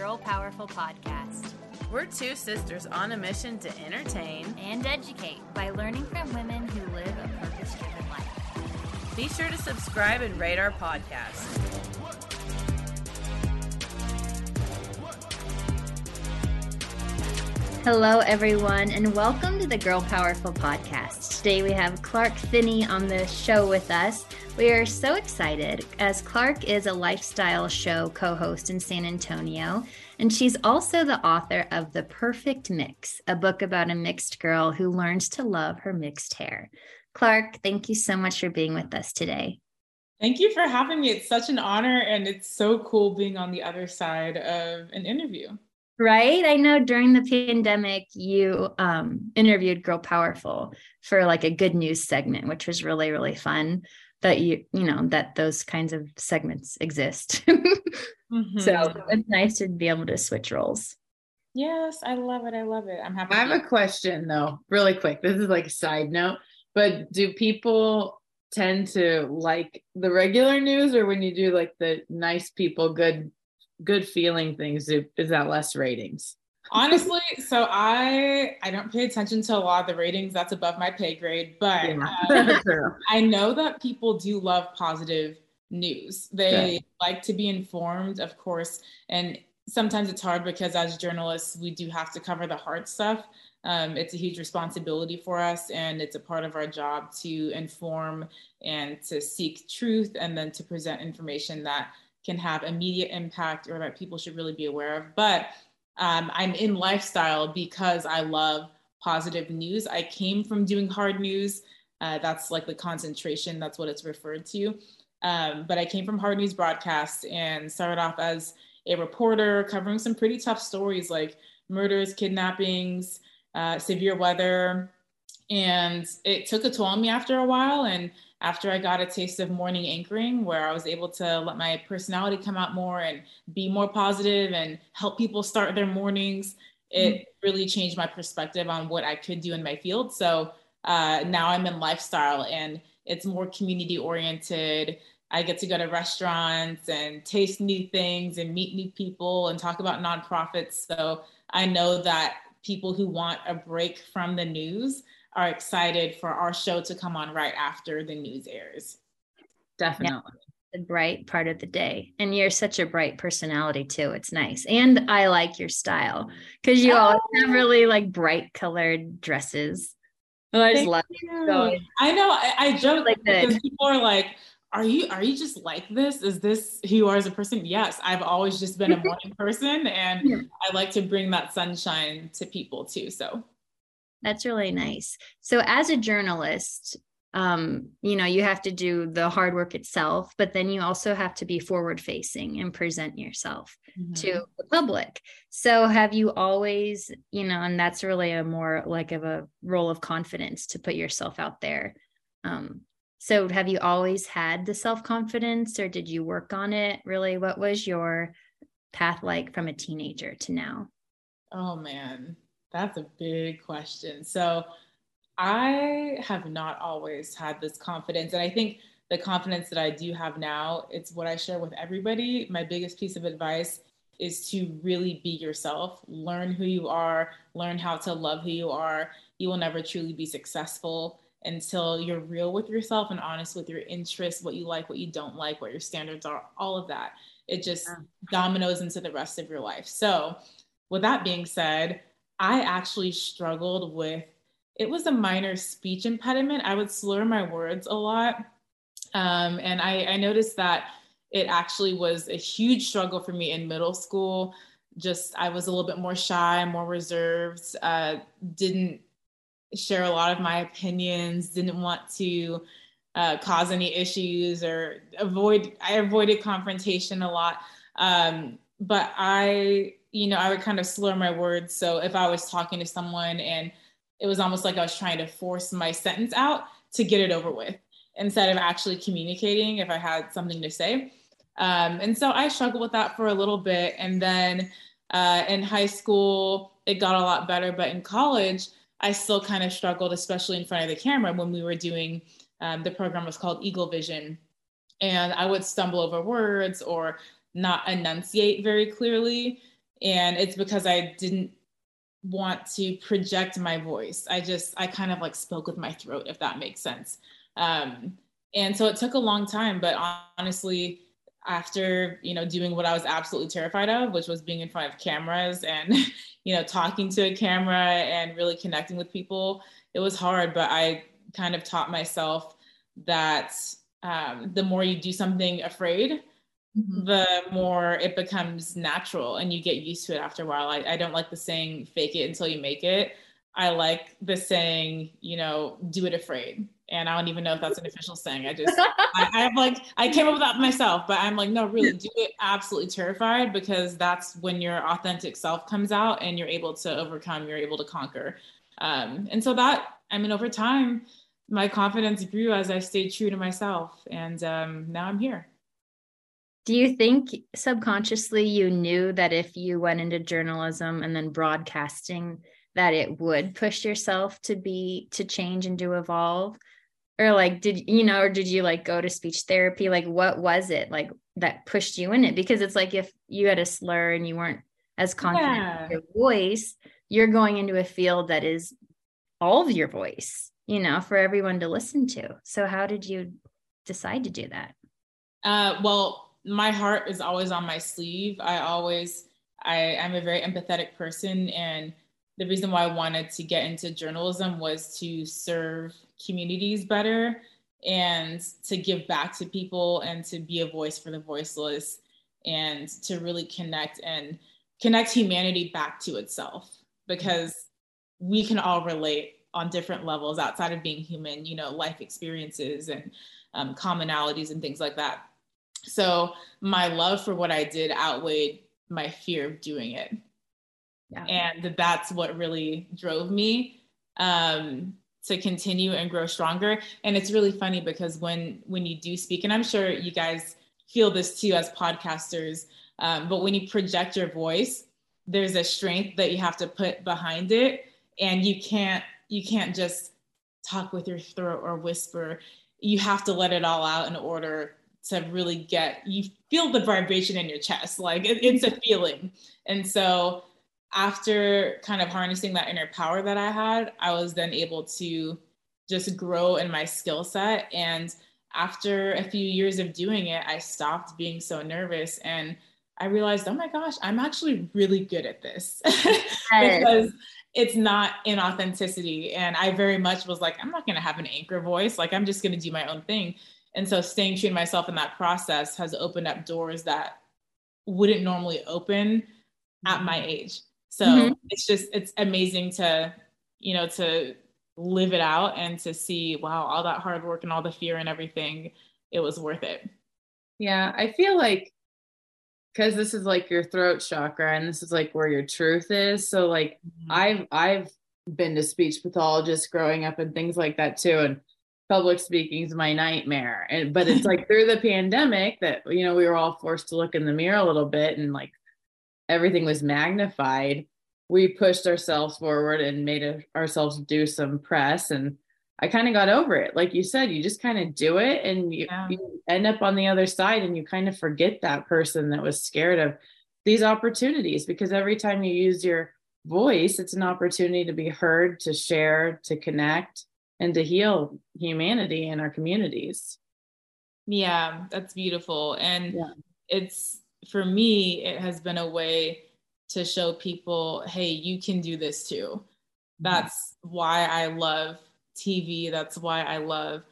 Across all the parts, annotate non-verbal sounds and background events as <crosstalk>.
Girl Powerful Podcast We're two sisters on a mission to entertain. and educate by learning from women who live a purpose driven life. Be sure to subscribe and rate our podcast. Hello, everyone, and welcome to the Girl Powerful Podcast. Today we have Clarke Finney on the show with us. We are so excited as Clarke is a lifestyle show co host in San Antonio, and she's also the author of The Perfect Mix, a book about a mixed girl who learns to love her mixed hair. Clarke, thank you so much for being with us today. Thank you for having me. It's such an honor, and it's so cool being on the other side of an interview. Right. I know during the pandemic, you um, interviewed Girl Powerful for like a good news segment, which was really, really fun that you, you know, that those kinds of segments exist. <laughs> Mhm. so it's nice to be able to switch roles. yes, I love it. I love it. I'm happy. I have a question though, really quick. This is like a side note, but do people tend to like the regular news or when you do like the nice people, good, good feeling things, is that less ratings? Honestly, so I I don't pay attention to a lot of the ratings. That's above my pay grade. But uh, <laughs> True. I know that people do love positive news. They like to be informed, of course, and sometimes it's hard because as journalists, we do have to cover the hard stuff. Um, it's a huge responsibility for us, and it's a part of our job to inform and to seek truth and then to present information that can have immediate impact or that people should really be aware of. But um, I'm in lifestyle because I love positive news. I came from doing hard news. Uh, that's like the concentration, that's what it's referred to. Um, but I came from hard news broadcast and started off as a reporter covering some pretty tough stories like murders, kidnappings, uh, severe weather. And it took a toll on me after a while. And after I got a taste of morning anchoring, where I was able to let my personality come out more and be more positive and help people start their mornings, it really changed my perspective on what I could do in my field. So uh, now I'm in lifestyle and it's more community oriented. I get to go to restaurants and taste new things and meet new people and talk about nonprofits. So I know that people who want a break from the news are excited for our show to come on right after the news airs. Definitely. The bright part of the day. And you're such a bright personality too. It's nice. And I like your style because you always oh. have really like bright colored dresses. Oh, I just Thank love you. So- I know I, I joke Like that. because people are like, are you are you just like this? Is this who you are as a person? Yes, I've always just been a morning person and <laughs> Yeah. I like to bring that sunshine to people too. So That's really nice. So as a journalist, um, you know, you have to do the hard work itself, but then you also have to be forward facing and present yourself to the public. So have you always, you know, and that's really a more like of a role of confidence to put yourself out there. Um, so have you always had the self-confidence or did you work on it? Really, what was your path like from a teenager to now? Oh man, that's a big question. So I have not always had this confidence. And I think the confidence that I do have now, it's what I share with everybody. My biggest piece of advice is to really be yourself, learn who you are, learn how to love who you are. You will never truly be successful until you're real with yourself and honest with your interests, what you like, what you don't like, what your standards are, all of that. It just Yeah. dominoes into the rest of your life. So, with that being said, I actually struggled with it was a minor speech impediment. I would slur my words a lot. Um, and I, I noticed that it actually was a huge struggle for me in middle school. Just I was a little bit more shy, more reserved, uh, didn't share a lot of my opinions, didn't want to uh, cause any issues or avoid, I avoided confrontation a lot. Um, but I, you know, I would kind of slur my words. So if I was talking to someone and it was almost like I was trying to force my sentence out to get it over with instead of actually communicating if I had something to say. Um, and so I struggled with that for a little bit. And then uh, in high school, it got a lot better. But in college, I still kind of struggled, especially in front of the camera when we were doing um, the program was called Eagle Vision. And I would stumble over words or not enunciate very clearly. And it's because I didn't want to project my voice. I just, I kind of like spoke with my throat, if that makes sense. Um, and so it took a long time, but honestly, after you know doing what I was absolutely terrified of, which was being in front of cameras and <laughs> you know talking to a camera and really connecting with people, it was hard. But I kind of taught myself that um, the more you do something afraid, mm-hmm. the more it becomes natural and you get used to it after a while. I, I don't like the saying "fake it until you make it." I like the saying, you know, do it afraid and I don't even know if that's an official saying. I just, I, I have like, I came up with that myself, but I'm like, no, really, do it absolutely terrified because that's when your authentic self comes out and you're able to overcome, you're able to conquer. Um, and so that, I mean, over time, my confidence grew as I stayed true to myself, and um, now I'm here. Do you think subconsciously you knew that if you went into journalism and then broadcasting, that it would push yourself to be to change and to evolve? or like did you know or did you like go to speech therapy like what was it like that pushed you in it because it's like if you had a slur and you weren't as confident yeah. in your voice you're going into a field that is all of your voice you know for everyone to listen to so how did you decide to do that uh, well my heart is always on my sleeve i always i i'm a very empathetic person and the reason why I wanted to get into journalism was to serve communities better and to give back to people and to be a voice for the voiceless and to really connect and connect humanity back to itself because we can all relate on different levels outside of being human, you know, life experiences and um, commonalities and things like that. So my love for what I did outweighed my fear of doing it. Yeah. and that's what really drove me um, to continue and grow stronger. And it's really funny because when when you do speak and i'm sure you guys feel this too as podcasters um, but when you project your voice there's a strength that you have to put behind it. And you can't you can't just talk with your throat or whisper. You have to let it all out in order to really get you feel the vibration in your chest like it, it's a mm-hmm. feeling and so after kind of harnessing that inner power that I had, I was then able to just grow in my skill set. And after a few years of doing it, I stopped being so nervous and I realized, oh my gosh, I'm actually really good at this <laughs> because it's not inauthenticity. And I very much was like, I'm not going to have an anchor voice. Like, I'm just going to do my own thing. And so staying true to myself in that process has opened up doors that wouldn't normally open at my age. So mm-hmm. it's just it's amazing to, you know, to live it out and to see, wow, all that hard work and all the fear and everything, it was worth it. Yeah, I feel like because this is like your throat chakra and this is like where your truth is. So like mm-hmm. I've I've been to speech pathologists growing up and things like that too. And public speaking is my nightmare. And but it's like through the pandemic that you know we were all forced to look in the mirror a little bit and like everything was magnified, we pushed ourselves forward and made a, ourselves do some press. And I kind of got over it. Like you said, you just kind of do it and you, yeah. you end up on the other side and you kind of forget that person that was scared of these opportunities because every time you use your voice, it's an opportunity to be heard, to share, to connect, and to heal humanity in our communities. Yeah, that's beautiful. And yeah. it's for me, it has been a way to show people, hey, you can do this too. Mm-hmm. That's why I love TV. That's why I love,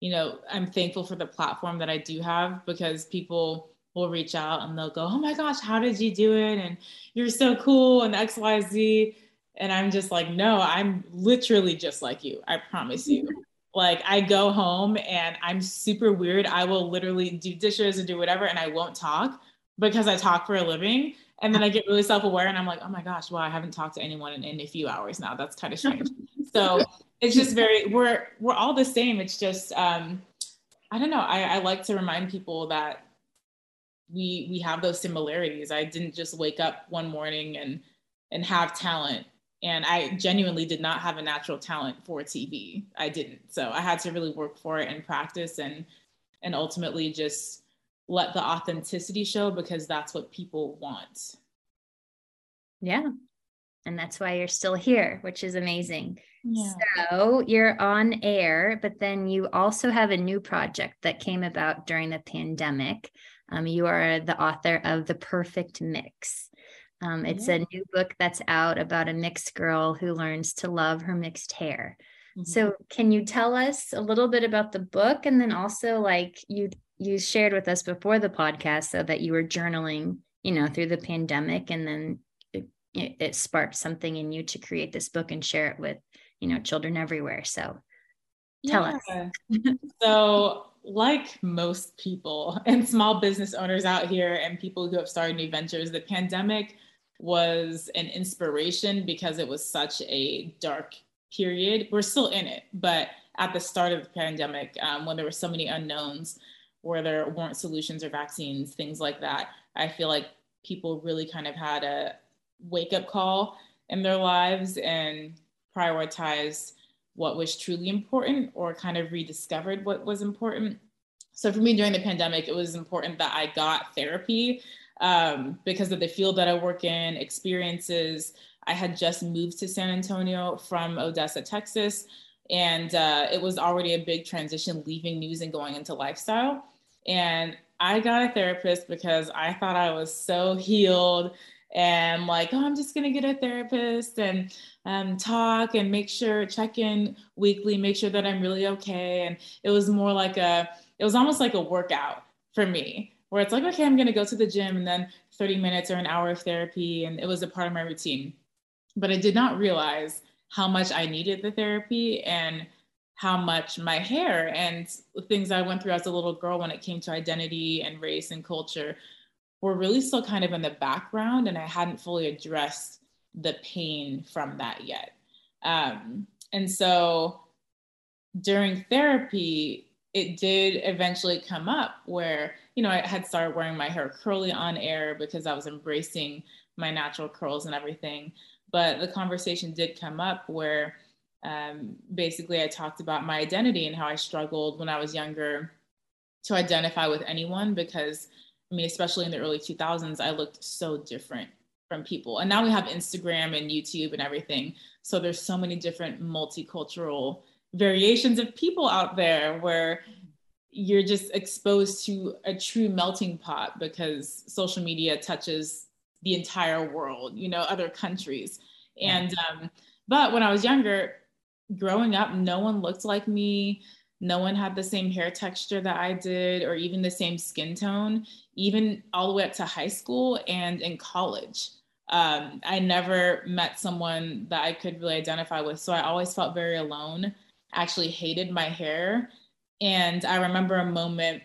you know, I'm thankful for the platform that I do have because people will reach out and they'll go, Oh my gosh, how did you do it? And you're so cool and XYZ. And I'm just like, No, I'm literally just like you. I promise you. Like I go home and I'm super weird. I will literally do dishes and do whatever and I won't talk because I talk for a living. And then I get really self-aware and I'm like, oh my gosh, well, I haven't talked to anyone in, in a few hours now. That's kind of strange. <laughs> so it's just very we're we're all the same. It's just um I don't know. I, I like to remind people that we we have those similarities. I didn't just wake up one morning and and have talent and I genuinely did not have a natural talent for TV. I didn't. So I had to really work for it and practice and and ultimately just let the authenticity show because that's what people want. Yeah. And that's why you're still here, which is amazing. Yeah. So you're on air, but then you also have a new project that came about during the pandemic. Um, you are the author of The Perfect Mix. Um, it's yeah. a new book that's out about a mixed girl who learns to love her mixed hair. Mm-hmm. So, can you tell us a little bit about the book, and then also like you you shared with us before the podcast, so that you were journaling, you know, through the pandemic, and then it, it sparked something in you to create this book and share it with you know children everywhere. So, tell yeah. us. so, like most people and small business owners out here, and people who have started new ventures, the pandemic was an inspiration because it was such a dark period. We're still in it, but at the start of the pandemic, um, when there were so many unknowns, where there weren't solutions or vaccines, things like that, I feel like people really kind of had a wake up call in their lives and prioritized what was truly important or kind of rediscovered what was important. So for me during the pandemic, it was important that I got therapy um, because of the field that I work in, experiences. I had just moved to San Antonio from Odessa, Texas, and uh, it was already a big transition leaving news and going into lifestyle. And I got a therapist because I thought I was so healed and like, oh, I'm just gonna get a therapist and um, talk and make sure check in weekly, make sure that I'm really okay. And it was more like a, it was almost like a workout for me where it's like, okay, I'm going to go to the gym and then 30 minutes or an hour of therapy. And it was a part of my routine. But I did not realize how much I needed the therapy and how much my hair and things I went through as a little girl when it came to identity and race and culture were really still kind of in the background. And I hadn't fully addressed the pain from that yet. Um, and so during therapy, it did eventually come up where you know, I had started wearing my hair curly on air because I was embracing my natural curls and everything. But the conversation did come up where um, basically I talked about my identity and how I struggled when I was younger to identify with anyone because, I mean, especially in the early 2000s, I looked so different from people. And now we have Instagram and YouTube and everything. So there's so many different multicultural variations of people out there where you're just exposed to a true melting pot because social media touches the entire world, you know, other countries. And, um, but when I was younger, growing up, no one looked like me. No one had the same hair texture that I did, or even the same skin tone, even all the way up to high school and in college. Um, I never met someone that I could really identify with. So I always felt very alone, actually hated my hair and I remember a moment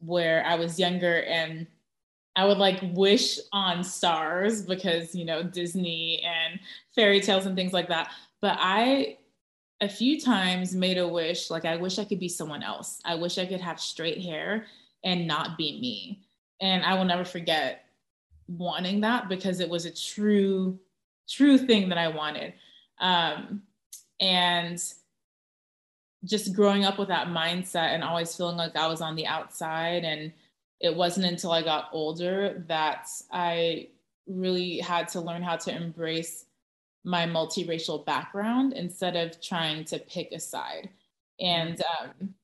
where I was younger and I would like wish on stars because, you know, Disney and fairy tales and things like that. But I, a few times, made a wish like, I wish I could be someone else. I wish I could have straight hair and not be me. And I will never forget wanting that because it was a true, true thing that I wanted. Um, and just growing up with that mindset and always feeling like I was on the outside. And it wasn't until I got older that I really had to learn how to embrace my multiracial background instead of trying to pick a side. And, um,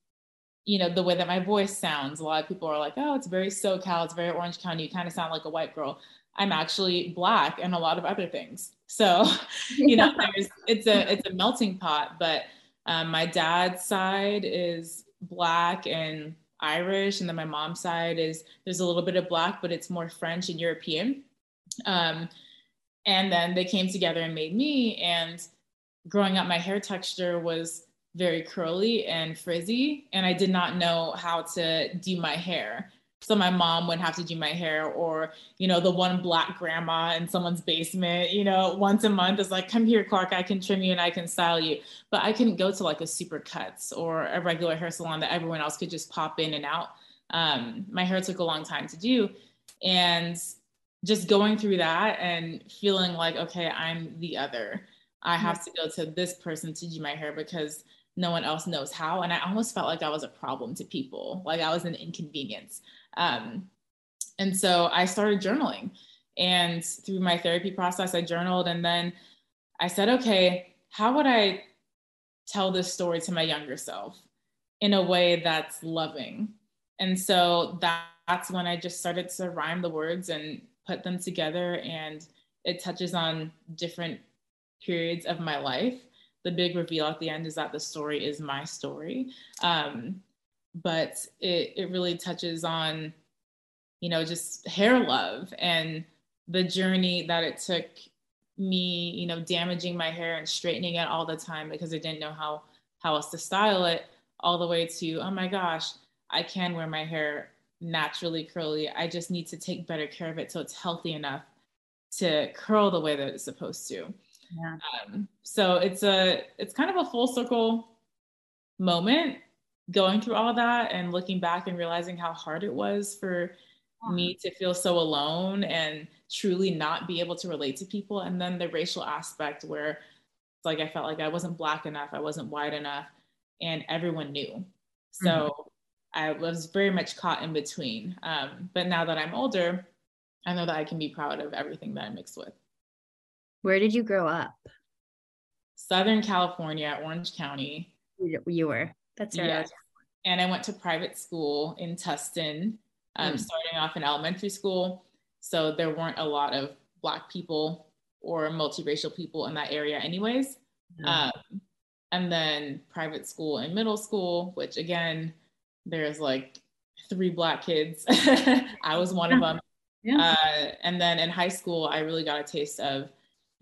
you know, the way that my voice sounds, a lot of people are like, oh, it's very SoCal, it's very Orange County, you kind of sound like a white girl. I'm actually black and a lot of other things. So, <laughs> you know, <laughs> there's it's a it's a melting pot. But um, my dad's side is black and Irish, and then my mom's side is there's a little bit of black, but it's more French and European. Um, and then they came together and made me. And growing up, my hair texture was very curly and frizzy, and I did not know how to do my hair. So my mom would have to do my hair, or you know, the one black grandma in someone's basement, you know, once a month is like, "Come here, Clarke, I can trim you and I can style you." But I couldn't go to like a super cuts or a regular hair salon that everyone else could just pop in and out. Um, my hair took a long time to do, and just going through that and feeling like, okay, I'm the other. I have to go to this person to do my hair because no one else knows how. And I almost felt like I was a problem to people, like I was an inconvenience. Um, and so I started journaling. And through my therapy process, I journaled. And then I said, okay, how would I tell this story to my younger self in a way that's loving? And so that, that's when I just started to rhyme the words and put them together. And it touches on different periods of my life the big reveal at the end is that the story is my story. Um, but it, it really touches on, you know, just hair love and the journey that it took me, you know, damaging my hair and straightening it all the time because I didn't know how how else to style it, all the way to, oh my gosh, I can wear my hair naturally curly. I just need to take better care of it so it's healthy enough to curl the way that it's supposed to. Yeah. Um, so it's a it's kind of a full circle moment going through all that and looking back and realizing how hard it was for me to feel so alone and truly not be able to relate to people and then the racial aspect where it's like i felt like i wasn't black enough i wasn't white enough and everyone knew so mm-hmm. i was very much caught in between um, but now that i'm older i know that i can be proud of everything that i mixed with where did you grow up? Southern California, Orange County. You were. That's right. Yes. And I went to private school in Tustin, um, mm. starting off in elementary school. So there weren't a lot of Black people or multiracial people in that area, anyways. Mm. Um, and then private school in middle school, which again, there's like three Black kids. <laughs> I was one of them. Yeah. Uh, and then in high school, I really got a taste of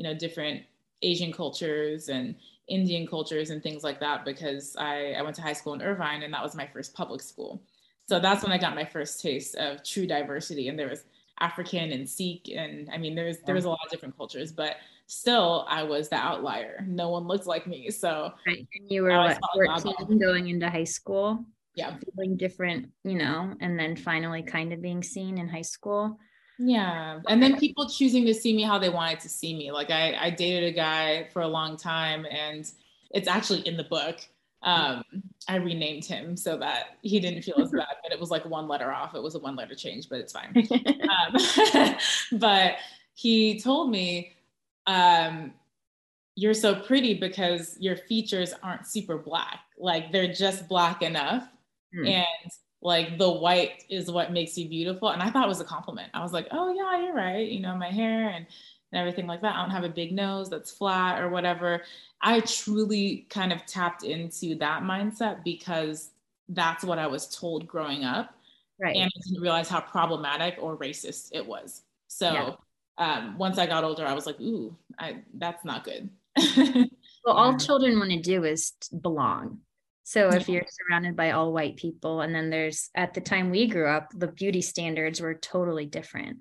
you know different asian cultures and indian cultures and things like that because I, I went to high school in irvine and that was my first public school. So that's when i got my first taste of true diversity. And there was african and sikh and i mean there's there was a lot of different cultures but still i was the outlier. No one looked like me. So right. and you were what, 14 going into high school yeah. feeling different you know and then finally kind of being seen in high school yeah. And then people choosing to see me how they wanted to see me. Like I, I dated a guy for a long time and it's actually in the book. Um, I renamed him so that he didn't feel as bad, but it was like one letter off. It was a one letter change, but it's fine. Um, <laughs> but he told me, um, you're so pretty because your features aren't super black. Like they're just black enough. Mm. And like the white is what makes you beautiful. And I thought it was a compliment. I was like, oh yeah, you're right. You know, my hair and, and everything like that. I don't have a big nose that's flat or whatever. I truly kind of tapped into that mindset because that's what I was told growing up. Right. And I didn't realize how problematic or racist it was. So yeah. um, once I got older, I was like, ooh, I, that's not good. <laughs> well, all children want to do is belong. So if you're surrounded by all white people, and then there's at the time we grew up, the beauty standards were totally different.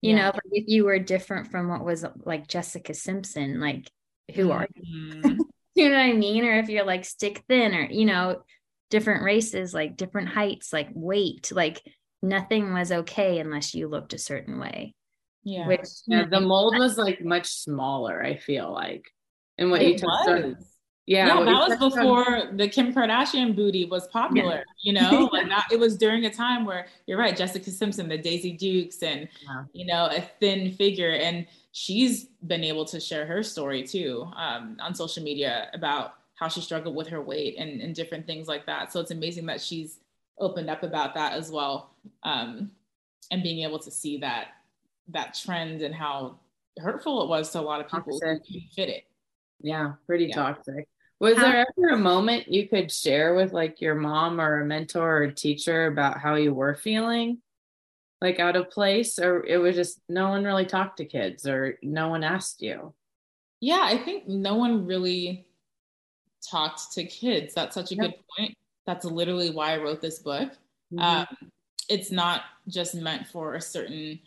You yeah. know, if you were different from what was like Jessica Simpson, like who are you? Mm-hmm. <laughs> you know what I mean? Or if you're like stick thin, or you know, different races, like different heights, like weight, like nothing was okay unless you looked a certain way. Yeah. Which yeah, the mold was like much smaller, I feel like. And what it you took yeah, no, that was before the Kim Kardashian booty was popular. Yeah. You know, like <laughs> it was during a time where you're right, Jessica Simpson, the Daisy Dukes, and yeah. you know, a thin figure, and she's been able to share her story too um, on social media about how she struggled with her weight and, and different things like that. So it's amazing that she's opened up about that as well, um, and being able to see that that trend and how hurtful it was to a lot of people who fit it. Yeah, pretty yeah. toxic. Was how- there ever a moment you could share with like your mom or a mentor or a teacher about how you were feeling? Like out of place, or it was just no one really talked to kids, or no one asked you? Yeah, I think no one really talked to kids. That's such a yep. good point. That's literally why I wrote this book. Mm-hmm. Um, it's not just meant for a certain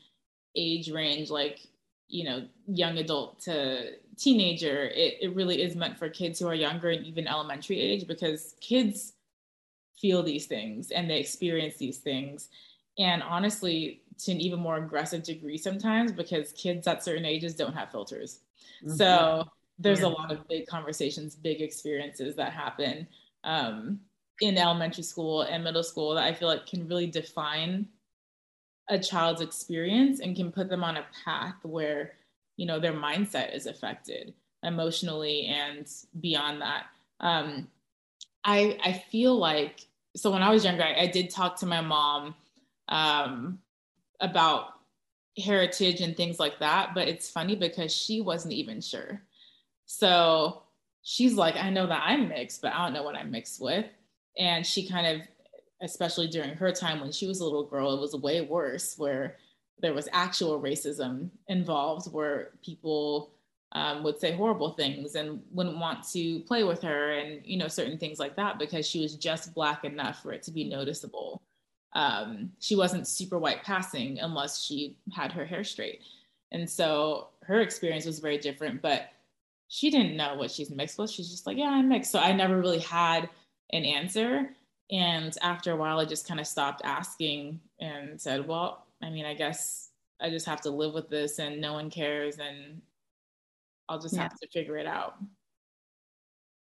age range, like, you know, young adult to teenager. It, it really is meant for kids who are younger and even elementary age because kids feel these things and they experience these things. And honestly, to an even more aggressive degree sometimes because kids at certain ages don't have filters. Mm-hmm. So there's yeah. a lot of big conversations, big experiences that happen um, in elementary school and middle school that I feel like can really define a child's experience and can put them on a path where you know their mindset is affected emotionally and beyond that. Um, I I feel like so when I was younger, I, I did talk to my mom um, about heritage and things like that, but it's funny because she wasn't even sure. So she's like, I know that I'm mixed, but I don't know what I'm mixed with. And she kind of, especially during her time when she was a little girl, it was way worse where there was actual racism involved where people um, would say horrible things and wouldn't want to play with her and you know certain things like that because she was just black enough for it to be noticeable um, she wasn't super white passing unless she had her hair straight and so her experience was very different but she didn't know what she's mixed with. She's just like, yeah, I'm mixed. So I never really had an answer. And after a while, I just kind of stopped asking and said, well, I mean, I guess I just have to live with this and no one cares and I'll just yeah. have to figure it out.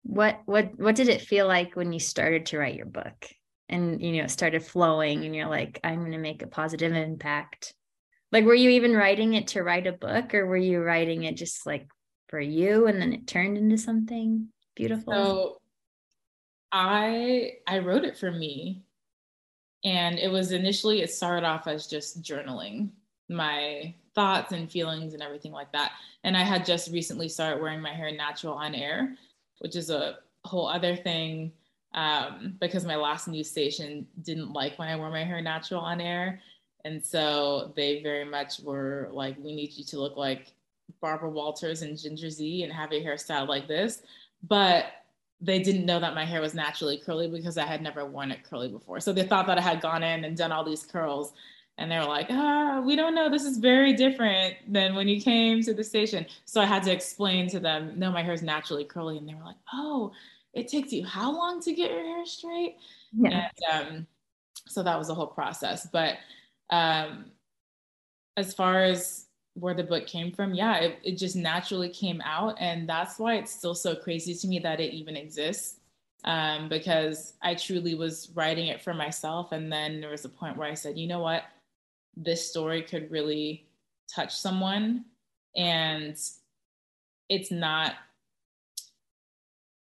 What what what did it feel like when you started to write your book and you know it started flowing and you're like I'm going to make a positive impact? Like were you even writing it to write a book or were you writing it just like for you and then it turned into something beautiful? So I I wrote it for me. And it was initially it started off as just journaling my thoughts and feelings and everything like that. And I had just recently started wearing my hair natural on air, which is a whole other thing um, because my last news station didn't like when I wore my hair natural on air. And so they very much were like, we need you to look like Barbara Walters and Ginger Zee and have a hairstyle like this. But they didn't know that my hair was naturally curly because I had never worn it curly before. So they thought that I had gone in and done all these curls. And they were like, ah, we don't know. This is very different than when you came to the station. So I had to explain to them, no, my hair is naturally curly. And they were like, oh, it takes you how long to get your hair straight? Yeah. And um, so that was the whole process. But um, as far as where the book came from yeah it, it just naturally came out. And that's why it's still so crazy to me that it even exists um, because i truly was writing it for myself. And then there was a point where i said you know what? This story could really touch someone. And it's not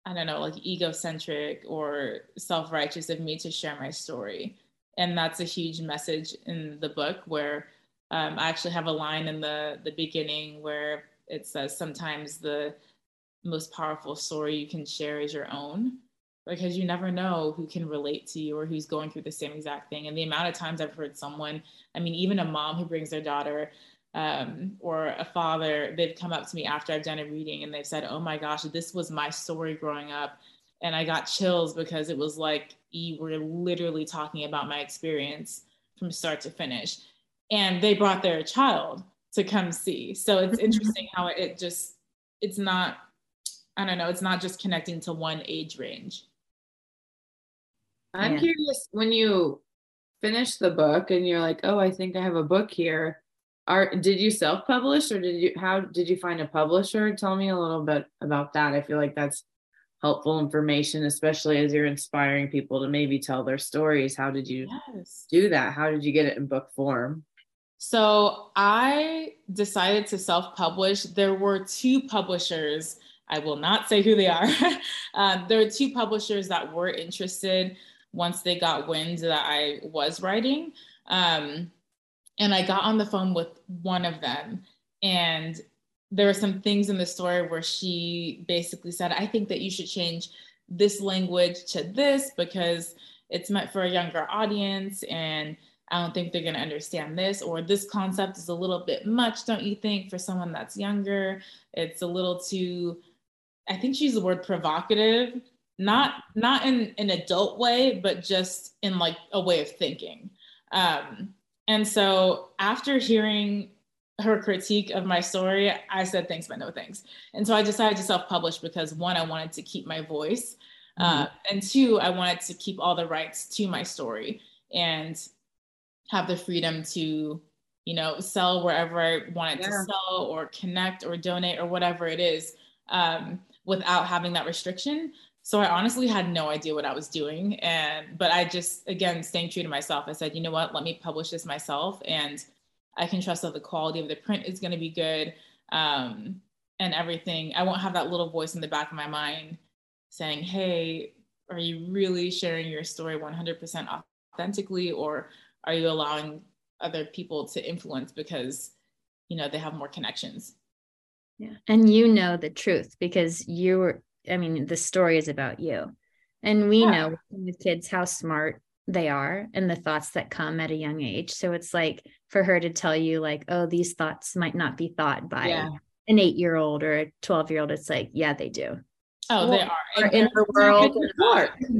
i don't know like egocentric or self-righteous of me to share my story. And that's a huge message in the book where um, I actually have a line in the the beginning where it says sometimes the most powerful story you can share is your own because you never know who can relate to you or who's going through the same exact thing. And the amount of times I've heard someone, I mean, even a mom who brings their daughter um, or a father, they've come up to me after I've done a reading and they've said, Oh my gosh, this was my story growing up. And I got chills because it was like you were literally talking about my experience from start to finish and they brought their child to come see. So it's mm-hmm. interesting how it just it's not I don't know, it's not just connecting to one age range. I'm yeah. curious when you finish the book and you're like, "Oh, I think I have a book here." Are did you self-publish or did you how did you find a publisher? Tell me a little bit about that. I feel like that's helpful information, especially as you're inspiring people to maybe tell their stories. How did you yes. do that? How did you get it in book form? So I decided to self publish. There were two publishers. I will not say who they are. <laughs> um, there were two publishers that were interested once they got wind that I was writing. Um, and I got on the phone with one of them, and there were some things in the story where she basically said, I think that you should change this language to this because it's meant for a younger audience and I don't think they're going to understand this, or this concept is a little bit much, don't you think, for someone that's younger? It's a little too, I think she used the word provocative, not not in an adult way, but just in like a way of thinking. Um, and so after hearing her critique of my story, I said thanks, but no thanks. And so I decided to self-publish because one, I wanted to keep my voice. Mm-hmm. Uh, and two, I wanted to keep all the rights to my story and have the freedom to, you know, sell wherever I wanted yeah. to sell or connect or donate or whatever it is um, without having that restriction. So I honestly had no idea what I was doing. And, but I just, again, staying true to myself, I said, you know what, let me publish this myself. And I can trust that the quality of the print is going to be good um, and everything. I won't have that little voice in the back of my mind saying, hey, are you really sharing your story 100% authentically or are you allowing other people to influence because you know they have more connections? Yeah. And you know the truth because you were i mean the story is about you. And we yeah. know with kids how smart they are and the thoughts that come at a young age. So it's like for her to tell you like oh these thoughts might not be thought by yeah. an eight year old or a 12 year old it's like yeah they do. Oh well, they are. in the world.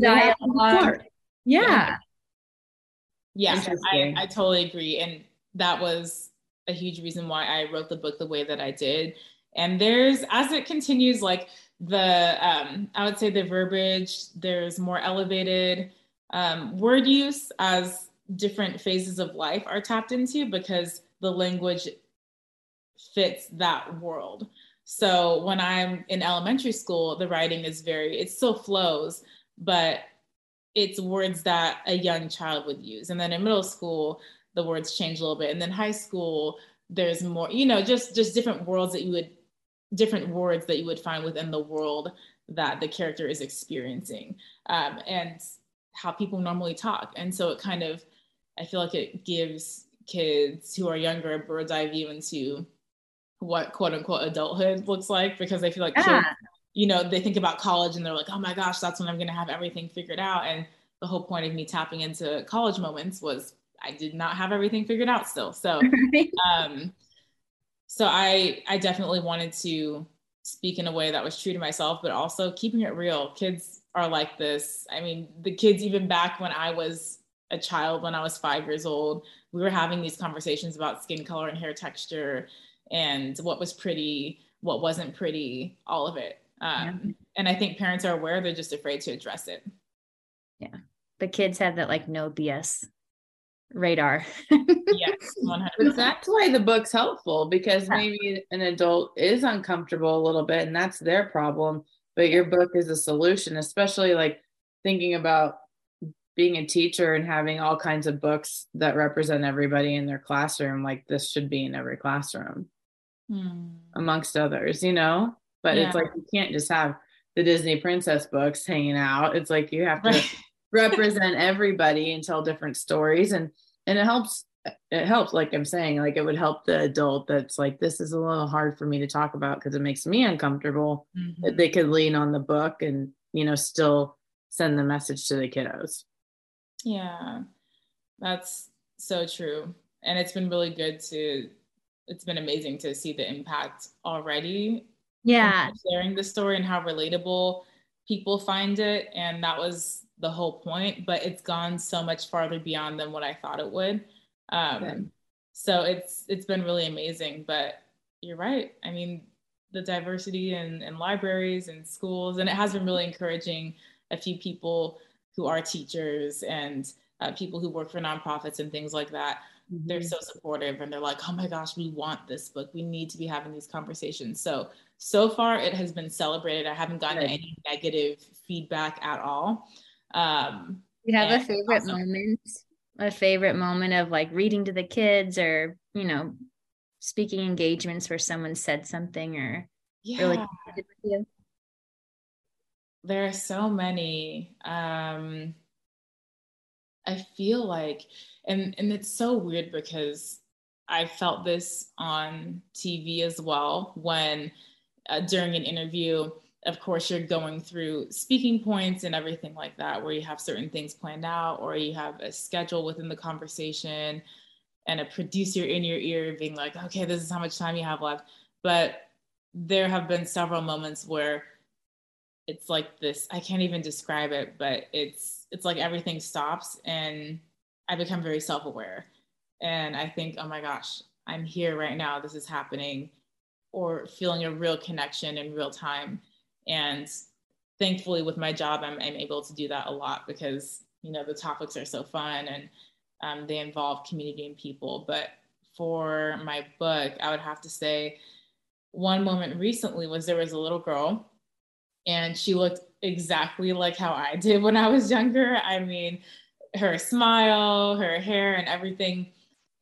Dialogue yeah yeah I, I totally agree and that was a huge reason why i wrote the book the way that i did. And there's as it continues like the um, i would say the verbiage there's more elevated um, word use as different phases of life are tapped into because the language fits that world. So when i'm in elementary school the writing is very it still flows but it's words that a young child would use. And then in middle school, the words change a little bit. And then high school, there's more, you know, just just different worlds that you would different words that you would find within the world that the character is experiencing um, and how people normally talk. And so it kind of, I feel like it gives kids who are younger a bird's eye view into what quote unquote adulthood looks like because I feel like yeah. kids you know, they think about college and they're like, oh my gosh, that's when I'm going to have everything figured out. And the whole point of me tapping into college moments was I did not have everything figured out still. So, <laughs> um, so I, I definitely wanted to speak in a way that was true to myself, but also keeping it real. Kids are like this. I mean, the kids, even back when I was a child, when I was five years old, we were having these conversations about skin color and hair texture and what was pretty, what wasn't pretty, all of it. Um, yeah. And I think parents are aware, they're just afraid to address it. Yeah. The kids have that like no BS radar. yes, 100%. That's why the book's helpful because maybe an adult is uncomfortable a little bit and that's their problem. But your book is a solution, especially like thinking about being a teacher and having all kinds of books that represent everybody in their classroom. Like this should be in every classroom, hmm. amongst others, you know? But yeah. it's like you can't just have the Disney princess books hanging out. It's like you have to <laughs> represent everybody and tell different stories and and it helps it helps like i'm saying like it would help the adult that's like this is a little hard for me to talk about because it makes me uncomfortable mm-hmm. that they could lean on the book and you know still send the message to the kiddos yeah that's so true and it's been really good to it's been amazing to see the impact already yeah. sharing the story and how relatable people find it and that was the whole point but it's gone so much farther beyond than what i thought it would. Um, okay. so it's it's been really amazing but you're right. I mean the diversity in, in libraries and schools and it has been really encouraging a few people who are teachers and uh, people who work for nonprofits and things like that. Mm-hmm. they're so supportive and they're like oh my gosh we want this book. We need to be having these conversations. So so far it has been celebrated. I haven't gotten any negative feedback at all. Um, you have a favorite awesome. moment, a favorite moment of like reading to the kids or, you know, speaking engagements where someone said something or yeah. really with you? There are so many. Um, I feel like, and and it's so weird because I felt this on TV as well when uh, during an interview, of course, you're going through speaking points and everything like that, where you have certain things planned out or you have a schedule within the conversation and a producer in your ear being like, okay, this is how much time you have left. But there have been several moments where it's like this i can't even describe it but it's it's like everything stops and i become very self-aware. And i think oh my gosh i'm here right now. This is happening or feeling a real connection in real time and thankfully with my job i'm, I'm able to do that a lot because you know the topics are so fun and um, they involve community and people but for my book i would have to say one moment recently was there was a little girl and she looked exactly like how I did when I was younger. I mean, her smile, her hair, and everything.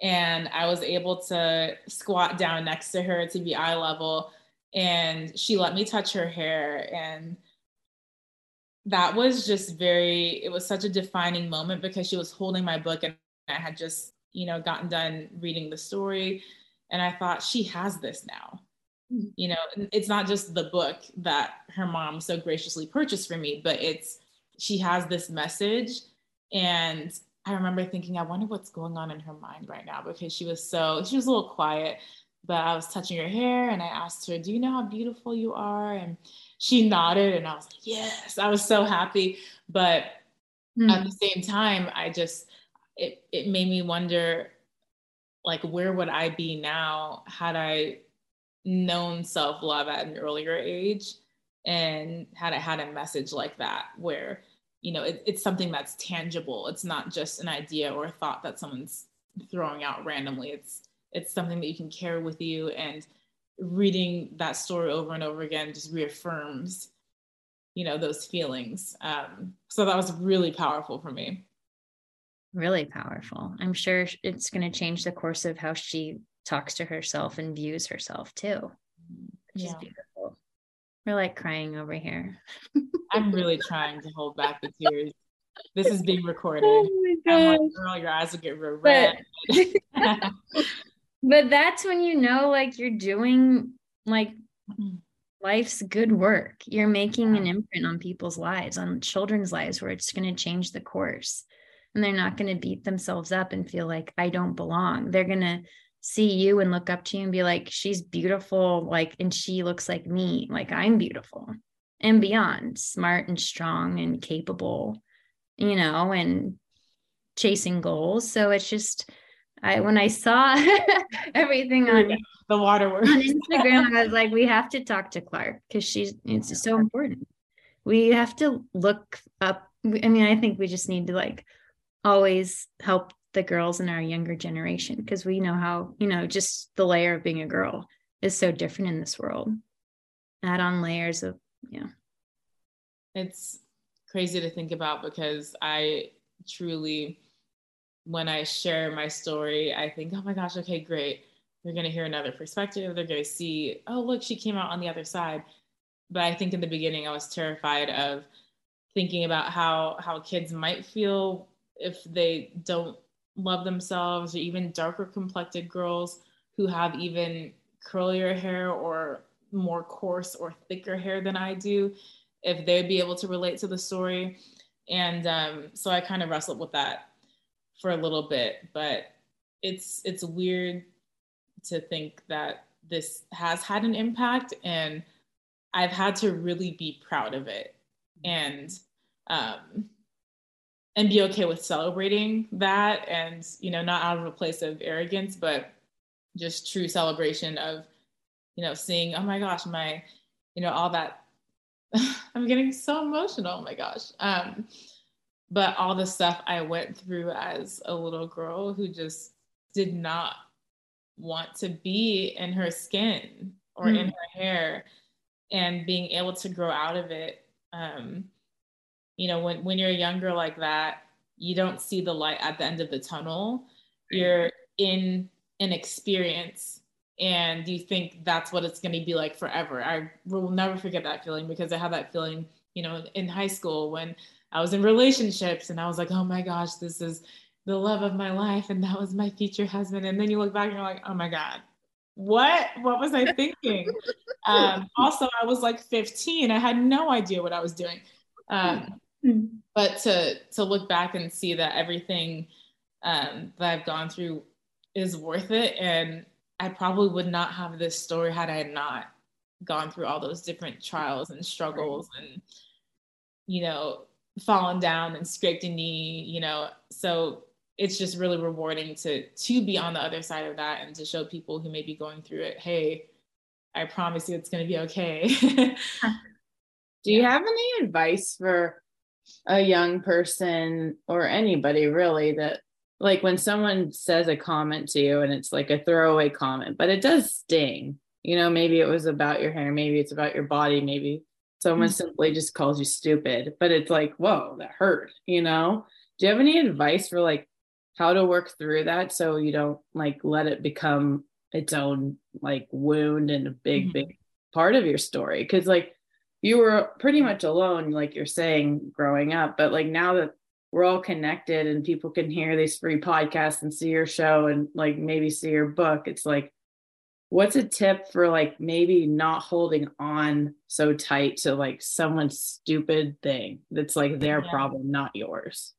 And I was able to squat down next to her to be eye level. And she let me touch her hair. And that was just very, it was such a defining moment because she was holding my book and I had just, you know, gotten done reading the story. And I thought, she has this now hmm. you know it's not just the book that her mom so graciously purchased for me but it's she has this message and i remember thinking i wonder what's going on in her mind right now because she was so she was a little quiet but i was touching her hair and i asked her do you know how beautiful you are and she nodded and i was like yes i was so happy but mm. at the same time i just it, it made me wonder like where would i be now had i known self love at an earlier age and had I had a message like that where you know it, it's something that's tangible it's not just an idea or a thought that someone's throwing out randomly it's it's something that you can carry with you and reading that story over and over again just reaffirms you know those feelings um, so that was really powerful for me really powerful i'm sure it's going to change the course of how she talks to herself and views herself too. Which yeah. is beautiful. We're like crying over here. <laughs> I'm really trying to hold back the tears. This is being recorded. Oh my like, girl, your eyes will get real red. But, <laughs> but that's when you know like you're doing like life's good work. You're making an imprint on people's lives, on children's lives, where it's going to change the course. And they're not going to beat themselves up and feel like I don't belong. They're going to see you and look up to you and be like, she's beautiful, like, and she looks like me, like I'm beautiful and beyond, smart and strong and capable, you know, and chasing goals. So it's just, I when I saw <laughs> everything on the waterworks on Instagram, I was like, we have to talk to Clarke because she's it's so important. We have to look up. I mean, I think we just need to like always help the girls in our younger generation because we know how you know just the layer of being a girl is so different in this world add on layers of yeah. It's crazy to think about because i truly when i share my story i think oh my gosh okay great. They're going to hear another perspective. They're going to see oh look she came out on the other side. But i think in the beginning i was terrified of thinking about how how kids might feel if they don't love themselves or even darker complected girls who have even curlier hair or more coarse or thicker hair than I do, if they'd be able to relate to the story. And um, so I kind of wrestled with that for a little bit, but it's it's weird to think that this has had an impact and I've had to really be proud of it. And um, and be okay with celebrating that and you know not out of a place of arrogance but just true celebration of you know seeing oh my gosh my you know all that <laughs> i'm getting so emotional oh my gosh. Um but all the stuff i went through as a little girl who just did not want to be in her skin or mm. in her hair and being able to grow out of it um you know when when you're younger like that you don't see the light at the end of the tunnel. You're in an experience and you think that's what it's going to be like forever i will never forget that feeling because i had that feeling you know in high school when i was in relationships and i was like oh my gosh this is the love of my life and that was my future husband. And then you look back and you're like, oh my God, what? What was I thinking? <laughs> um, also, I was like 15. I had no idea what I was doing. Um, but to to look back and see that everything um, that I've gone through is worth it, and I probably would not have this story had I not gone through all those different trials and struggles and you know fallen down and scraped a knee you know. So it's just really rewarding to to be on the other side of that and to show people who may be going through it hey i promise you it's going to be okay. <laughs> Do you have any advice for a young person or anybody really that like when someone says a comment to you and it's like a throwaway comment but it does sting you know maybe it was about your hair maybe it's about your body maybe someone mm-hmm. simply just calls you stupid but it's like whoa that hurt you know do you have any advice for like how to work through that so you don't like let it become its own like wound and a big mm-hmm. big part of your story because like you were pretty much alone like you're saying growing up but like now that we're all connected and people can hear these free podcasts and see your show and like maybe see your book it's like what's a tip for like maybe not holding on so tight to like someone's stupid thing that's like their yeah. problem not yours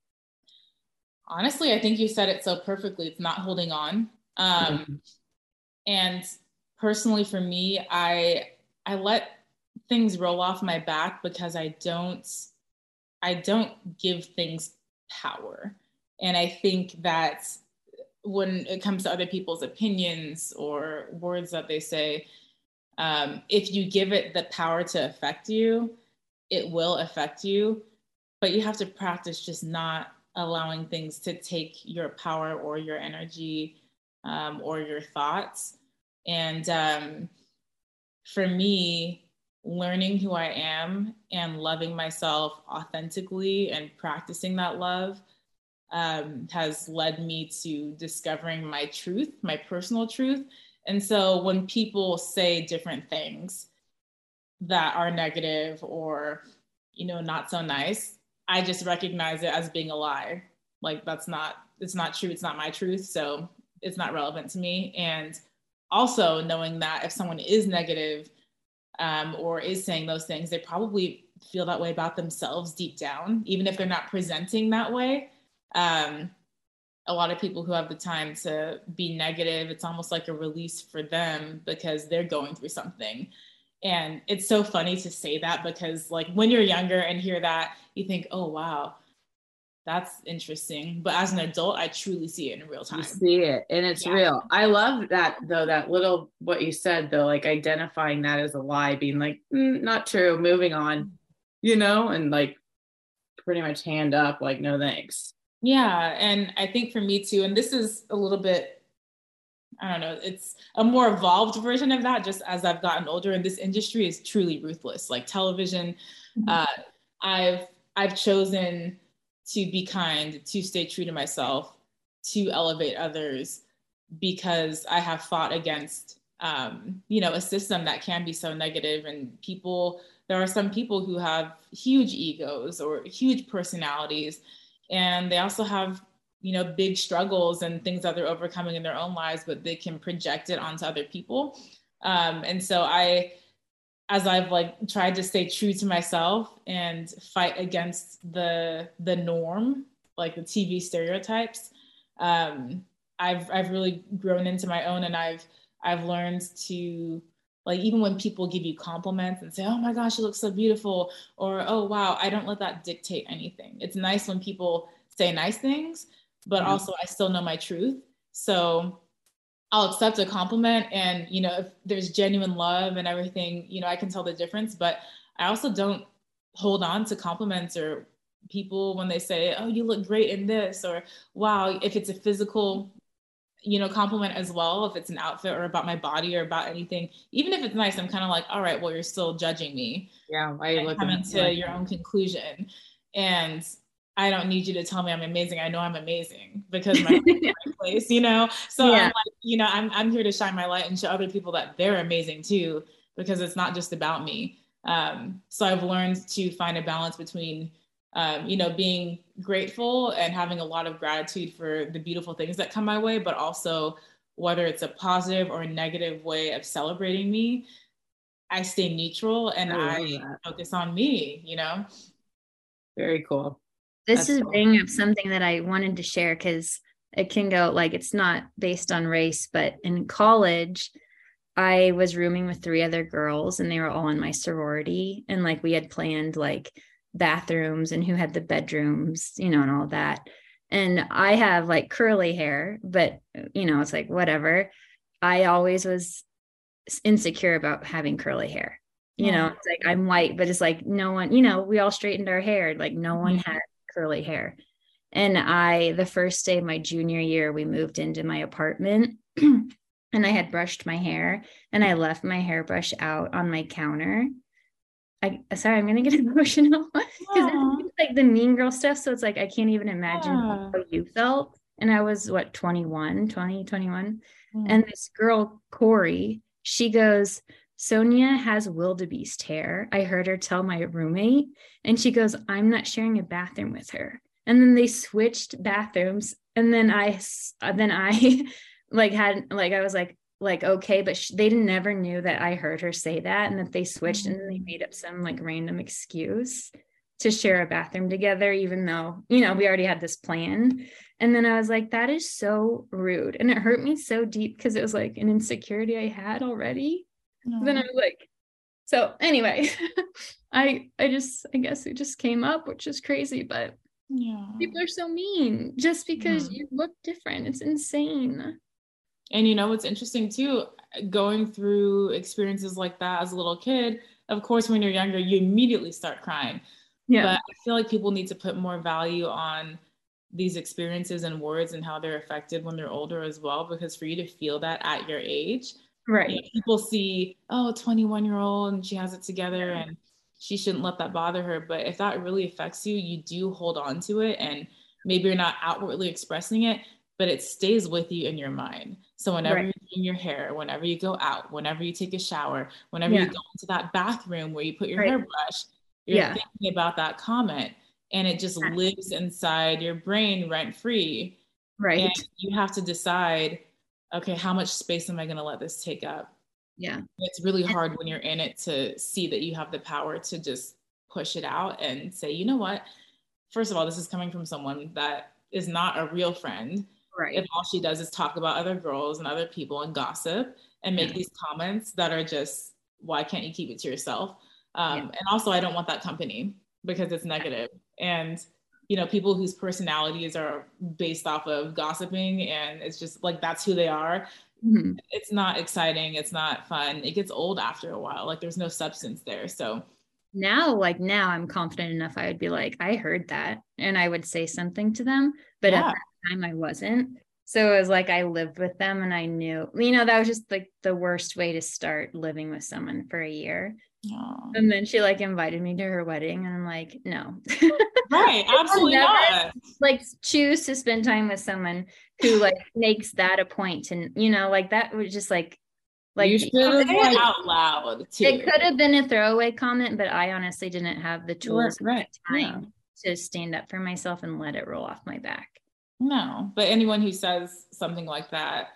honestly, I think you said it so perfectly. It's not holding on. Um, mm-hmm. And personally, for me, I I let things roll off my back because I don't I don't give things power. And I think that when it comes to other people's opinions or words that they say, um, if you give it the power to affect you, it will affect you. But you have to practice just not allowing things to take your power or your energy um, or your thoughts. And um, for me, learning who I am and loving myself authentically and practicing that love um, has led me to discovering my truth, my personal truth. And so when people say different things that are negative or, you know, not so nice, I just recognize it as being a lie. Like that's not it's not true. It's not my truth. So it's not relevant to me. And also knowing that if someone is negative um, or is saying those things, they probably feel that way about themselves deep down, even if they're not presenting that way. Um, a lot of people who have the time to be negative, it's almost like a release for them because they're going through something. And it's so funny to say that because, like, when you're younger and hear that, you think, oh, wow, that's interesting. But as an adult, I truly see it in real time. You see it and it's yeah. real. I love that though, that little what you said though, like identifying that as a lie, being like, mm, not true, moving on, you know, and like pretty much hand up, like, no thanks. Yeah. And I think for me too, and this is a little bit I don't know, it's a more evolved version of that just as I've gotten older and this industry is truly ruthless. Like television, mm-hmm. uh, I've I've chosen to be kind, to stay true to myself, to elevate others because I have fought against um, you know, a system that can be so negative and people there are some people who have huge egos or huge personalities and they also have you know big struggles and things that they're overcoming in their own lives but they can project it onto other people. Um, and so i as i've like tried to stay true to myself and fight against the the norm like the tv stereotypes um, i've i've really grown into my own and i've i've learned to like even when people give you compliments and say oh my gosh you look so beautiful or oh wow i don't let that dictate anything it's nice when people say nice things but mm-hmm. also I still know my truth. So I'll accept a compliment and you know if there's genuine love and everything, you know, I can tell the difference, but I also don't hold on to compliments or people when they say, "Oh, you look great in this," or "Wow," if it's a physical you know compliment as well if it's an outfit or about my body or about anything even if it's nice i'm kind of like all right well you're still judging me yeah you looking coming to your own conclusion. And I don't need you to tell me I'm amazing. I know I'm amazing because my <laughs> place, you know. So yeah. I'm like, you know, I'm I'm here to shine my light and show other people that they're amazing too, because it's not just about me. Um, so I've learned to find a balance between um, you know, being grateful and having a lot of gratitude for the beautiful things that come my way, but also whether it's a positive or a negative way of celebrating me, I stay neutral and I, I focus on me, you know? Very cool. This That's is cool. bringing up something that I wanted to share because it can go like it's not based on race, but in college, I was rooming with three other girls and they were all in my sorority. And like we had planned like bathrooms and who had the bedrooms, you know, and all that. And I have like curly hair, but you know, it's like whatever. I always was insecure about having curly hair. You know, it's like I'm white, but it's like no one, you know, we all straightened our hair. Like no one mm-hmm. had curly hair. And I, the first day of my junior year, we moved into my apartment <clears throat> and I had brushed my hair and I left my hairbrush out on my counter I sorry, I'm gonna get <laughs> emotional because it's like the mean girl stuff. So it's like I can't even imagine how you felt. And I was what 21, 20, 21. Mm. And this girl, Corey, she goes, Sonya has wildebeest hair. I heard her tell my roommate, and she goes, I'm not sharing a bathroom with her. And then they switched bathrooms. And then I, then I <laughs> like had, like, I was like, like okay but they never knew that i heard her say that and that they switched and they mm. made up some like random excuse to share a bathroom together even though you know we already had this plan and then i was like that is so rude and it hurt me so deep because it was like an insecurity i had already mm-hmm. then i was like so anyway <laughs> i i just i guess it just came up which is crazy but yeah people are so mean just because mm-hmm. you look different it's insane and you know what's interesting too, going through experiences like that as a little kid, of course, when you're younger, you immediately start crying. Yeah. But I feel like people need to put more value on these experiences and words and how they're affected when they're older as well, because for you to feel that at your age, right? You know, people see, oh, 21 year old and she has it together and she shouldn't let that bother her. But if that really affects you, you do hold on to it and maybe you're not outwardly expressing it, but it stays with you in your mind. So whenever right. you're doing your hair, whenever you go out, whenever you take a shower, whenever yeah. you go into that bathroom where you put your right. hairbrush, you're yeah. thinking about that comment and it just lives inside your brain rent free. Right. And you have to decide, okay, how much space am I going to let this take up? Yeah. It's really hard when you're in it to see that you have the power to just push it out and say, you know what? First of all, this is coming from someone that is not a real friend Right. If all she does is talk about other girls and other people and gossip and make yeah. these comments that are just, why can't you keep it to yourself? Um, yeah. And also, I don't want that company because it's negative. And, you know, people whose personalities are based off of gossiping and it's just like that's who they are. Mm-hmm. It's not exciting. It's not fun. It gets old after a while. Like there's no substance there. So, now like now i'm confident enough i would be like i heard that and i would say something to them but yeah. at time I wasn't. So it was like I lived with them and I knew, you know, that was just like the worst way to start living with someone for a year. Aww. And then she like invited me to her wedding, and I'm like, no. Right, <laughs> absolutely not. Like choose to spend time with someone who like makes that a point, and you know, like that was just like, like you should have like, out loud. Too. It could have been a throwaway comment, but I honestly didn't have the tools right, right. time yeah. to stand up for myself and let it roll off my back. No, but anyone who says something like that,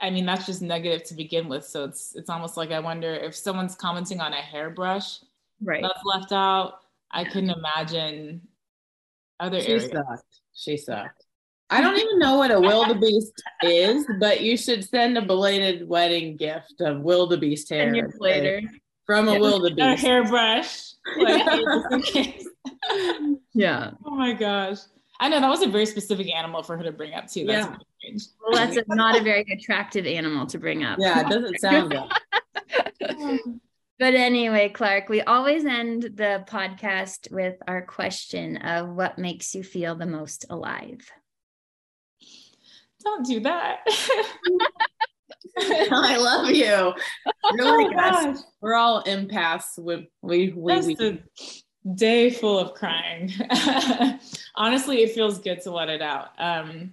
I mean, that's just negative to begin with. So it's it's almost like I wonder if someone's commenting on a hairbrush right. that's left out. I couldn't imagine other she areas. Sucked. She sucked. I don't even know what a <laughs> wildebeest is, but you should send a belated wedding gift of wildebeest hair. later. From a yeah. wildebeest. A hairbrush. <laughs> Like, yeah. Oh my gosh. I know that was a very specific animal for her to bring up too. That's yeah. Well, that's a, not a very attractive animal to bring up. Yeah, it doesn't sound good. <laughs> but anyway, Clarke, we always end the podcast with our question of what makes you feel the most alive. Don't do that. <laughs> I love you. <laughs> Oh really, oh, we're all empaths. We we we. Day full of crying. <laughs> Honestly, it feels good to let it out. Um,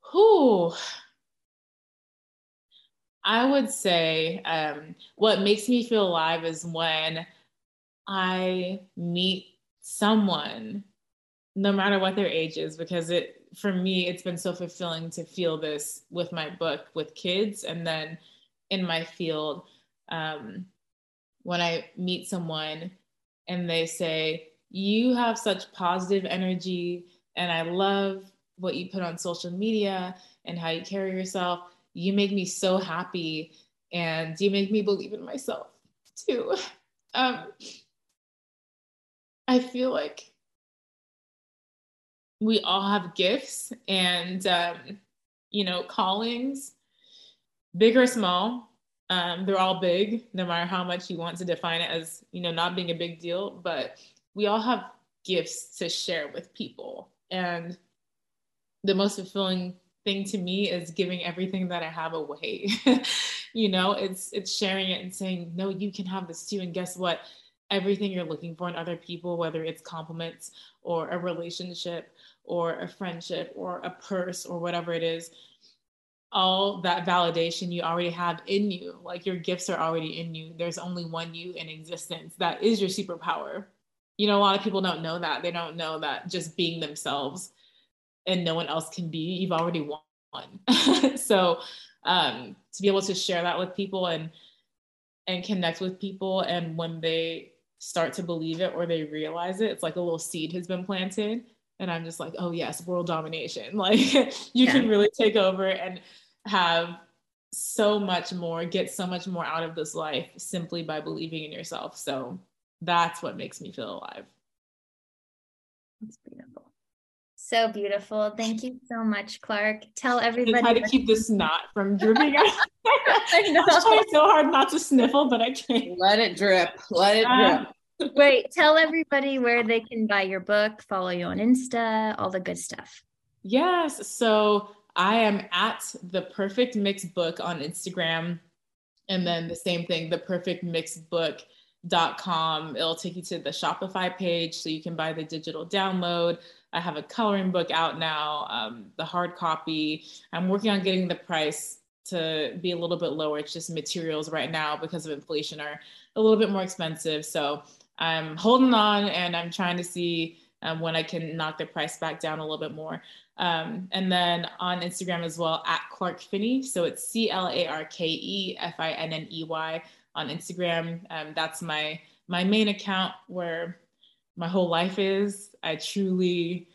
who I would say um, what makes me feel alive is when I meet someone, no matter what their age is, because it, for me, it's been so fulfilling to feel this with my book with kids and then in my field. Um, when I meet someone and they say, You have such positive energy, and I love what you put on social media and how you carry yourself. You make me so happy, and you make me believe in myself too. <laughs> Um, I feel like we all have gifts and, um, you know, callings, big or small. Um, they're all big, no matter how much you want to define it as, you know, not being a big deal. But we all have gifts to share with people. And the most fulfilling thing to me is giving everything that I have away. <laughs> you know, it's it's sharing it and saying, no, you can have this too. And guess what? Everything you're looking for in other people, whether it's compliments or a relationship or a friendship or a purse or whatever it is, all that validation you already have in you. Like your gifts are already in you. There's only one you in existence. That is your superpower. You know, a lot of people don't know that. They don't know that just being themselves and no one else can be, you've already won. <laughs> so um, to be able to share that with people and and connect with people and when they start to believe it or they realize it, it's like a little seed has been planted and i'm just like oh yes world domination. <laughs> Like you yeah. can really take over and have so much more get so much more out of this life simply by believing in yourself. So that's what makes me feel alive. That's beautiful. So beautiful. Thank you so much clarke. Tell everybody how to keep this snot from dripping out. <laughs> I <laughs> know. i'm trying so hard not to sniffle but i can't. Let it drip. Let it drip. um, Wait, tell everybody where they can buy your book, follow you on Insta, all the good stuff. Yes. So I am at the perfect mix book on Instagram. And then the same thing, the perfect mix book.com. It'll take you to the Shopify page so you can buy the digital download. I have a coloring book out now, um, the hard copy. I'm working on getting the price to be a little bit lower. It's just materials right now because of inflation are a little bit more expensive. So I'm holding on and I'm trying to see um, when I can knock the price back down a little bit more. Um, and then on Instagram as well at Clarke Finney. So it's C L A R K E F I N N E Y on Instagram. Um, that's my my main account where my whole life is. I truly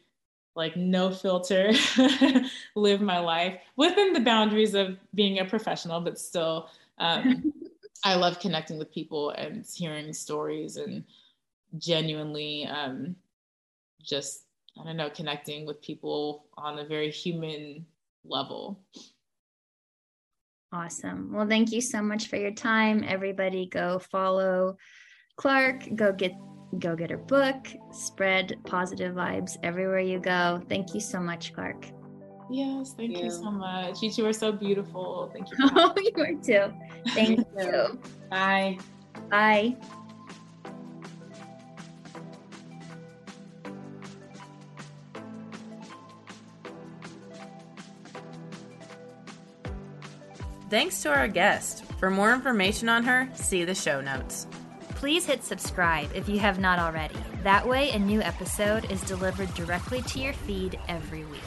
like no filter <laughs> live my life within the boundaries of being a professional, but still um, I love connecting with people and hearing stories and genuinely um, just, I don't know, connecting with people on a very human level. Awesome. Well, thank you so much for your time. Everybody go follow Clarke, go get go get her book, spread positive vibes everywhere you go. Thank you so much, Clarke. Yes, thank, you. you. so much. You two are so beautiful. Thank you. Oh, <laughs> you are too. Thank <laughs> you. Bye. Bye. Thanks to our guest. For more information on her, see the show notes. Please hit subscribe if you have not already. That way, a new episode is delivered directly to your feed every week.